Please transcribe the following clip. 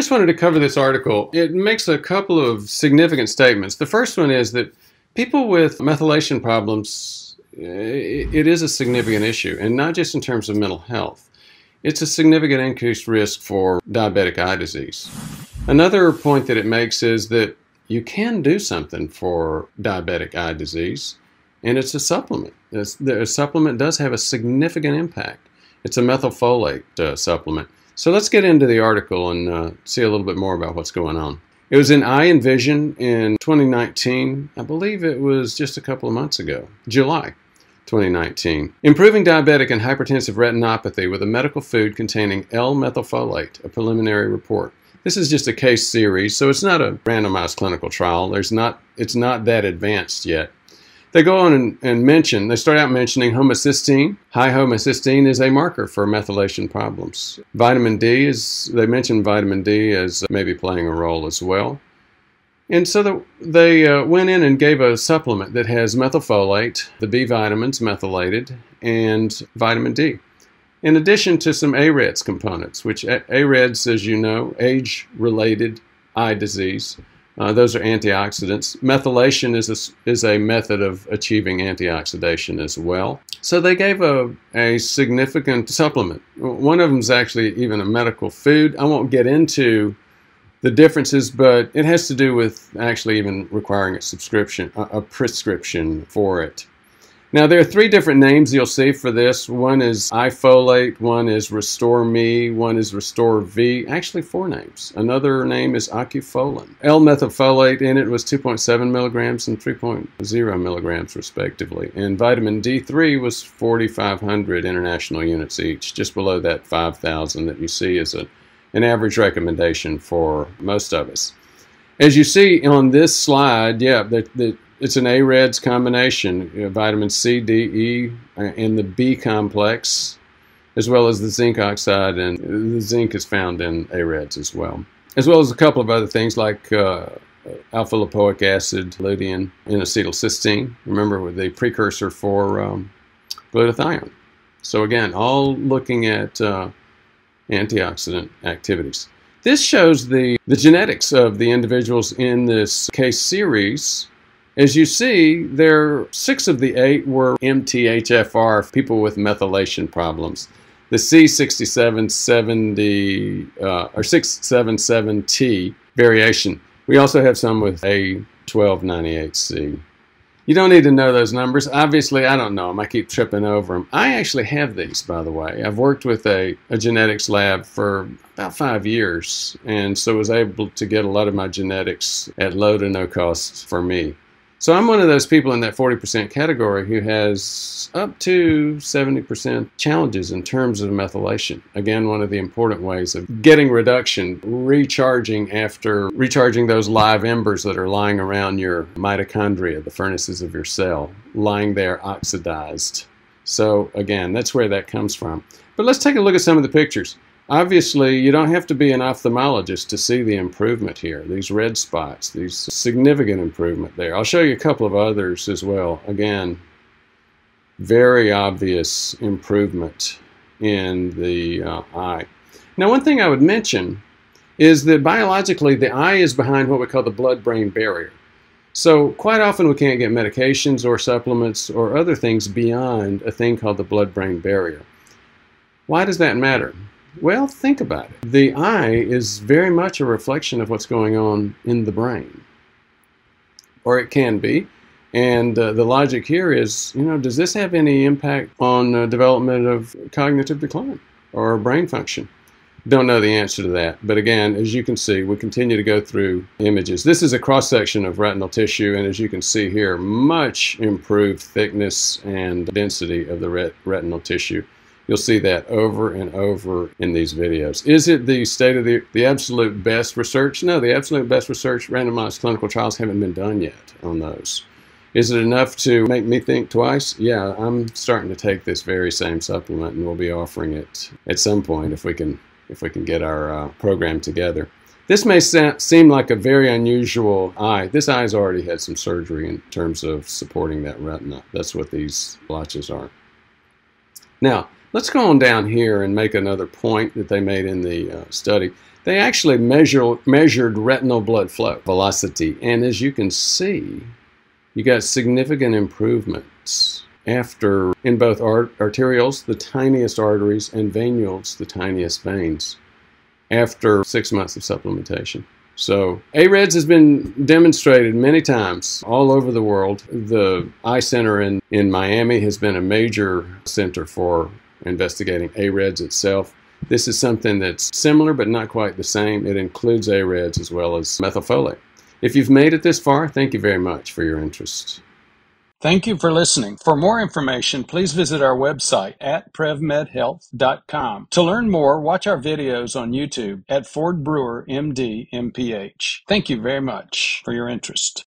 just wanted to cover this article. It makes a couple of significant statements. The first one is that people with methylation problems, it is a significant issue, and not just in terms of mental health. It's a significant increased risk for diabetic eye disease. Another point that it makes is that you can do something for diabetic eye disease, and it's a supplement. It's, the supplement does have a significant impact. It's a methylfolate uh, supplement. So let's get into the article and uh, see a little bit more about what's going on. It was in Eye and Vision in 2019. I believe it was just a couple of months ago, July 2019. Improving diabetic and hypertensive retinopathy with a medical food containing L-methylfolate, a preliminary report. This is just a case series, so it's not a randomized clinical trial. There's not, it's not that advanced yet. They go on and, and mention, they start out mentioning homocysteine. High homocysteine is a marker for methylation problems. Vitamin D is, they mention vitamin D as maybe playing a role as well. And so the, they uh, went in and gave a supplement that has methylfolate, the B vitamins methylated, and vitamin D. In addition to some AREDS components, which AREDS, as you know, age related eye disease, uh, those are antioxidants. Methylation is a, is a method of achieving antioxidation as well. So they gave a, a significant supplement. One of them is actually even a medical food. I won't get into the differences, but it has to do with actually even requiring a subscription, a, a prescription for it. Now, there are three different names you'll see for this. One is iFolate, one is Restore Me, one is Restore V. Actually, four names. Another name is Ocufolin. L-methylfolate in it was 2.7 milligrams and 3.0 milligrams, respectively. And vitamin D3 was 4,500 international units each, just below that 5,000 that you see as a, an average recommendation for most of us. As you see on this slide, yeah, the, the it's an AREDS combination, you know, vitamin C, D, E, uh, and the B complex, as well as the zinc oxide, and the zinc is found in AREDS as well, as well as a couple of other things like uh, alpha lipoic acid, lutein, and acetylcysteine. Remember, the precursor for um, glutathione. So again, all looking at uh, antioxidant activities. This shows the, the genetics of the individuals in this case series as you see, there six of the eight were MTHFR, people with methylation problems. The C6770 uh, or 677T variation. We also have some with A1298C. You don't need to know those numbers. Obviously, I don't know them. I keep tripping over them. I actually have these, by the way. I've worked with a, a genetics lab for about five years, and so was able to get a lot of my genetics at low to no cost for me. So I'm one of those people in that 40% category who has up to 70% challenges in terms of methylation. Again, one of the important ways of getting reduction, recharging after recharging those live embers that are lying around your mitochondria, the furnaces of your cell, lying there oxidized. So again, that's where that comes from. But let's take a look at some of the pictures. Obviously, you don't have to be an ophthalmologist to see the improvement here. These red spots, these significant improvement there. I'll show you a couple of others as well. Again, very obvious improvement in the uh, eye. Now, one thing I would mention is that biologically, the eye is behind what we call the blood-brain barrier. So quite often we can't get medications or supplements or other things beyond a thing called the blood-brain barrier. Why does that matter? Well, think about it. The eye is very much a reflection of what's going on in the brain, or it can be. And uh, the logic here is, you know, does this have any impact on uh, development of cognitive decline or brain function? Don't know the answer to that. But again, as you can see, we continue to go through images. This is a cross section of retinal tissue, and as you can see here, much improved thickness and density of the ret retinal tissue. You'll see that over and over in these videos. Is it the state of the, the absolute best research? No, the absolute best research, randomized clinical trials haven't been done yet on those. Is it enough to make me think twice? Yeah, I'm starting to take this very same supplement, and we'll be offering it at some point if we can if we can get our uh, program together. This may seem like a very unusual eye. This eye's already had some surgery in terms of supporting that retina. That's what these blotches are. Now, Let's go on down here and make another point that they made in the uh, study. They actually measure, measured retinal blood flow velocity, and as you can see, you got significant improvements after in both art, arterioles, the tiniest arteries, and venules, the tiniest veins, after six months of supplementation. So, AREDS has been demonstrated many times all over the world. The Eye Center in, in Miami has been a major center for investigating AREDS itself. This is something that's similar but not quite the same. It includes AREDS as well as methylfolate. If you've made it this far, thank you very much for your interest. Thank you for listening. For more information, please visit our website at prevmedhealth.com. To learn more, watch our videos on YouTube at Ford Brewer MD MPH. Thank you very much for your interest.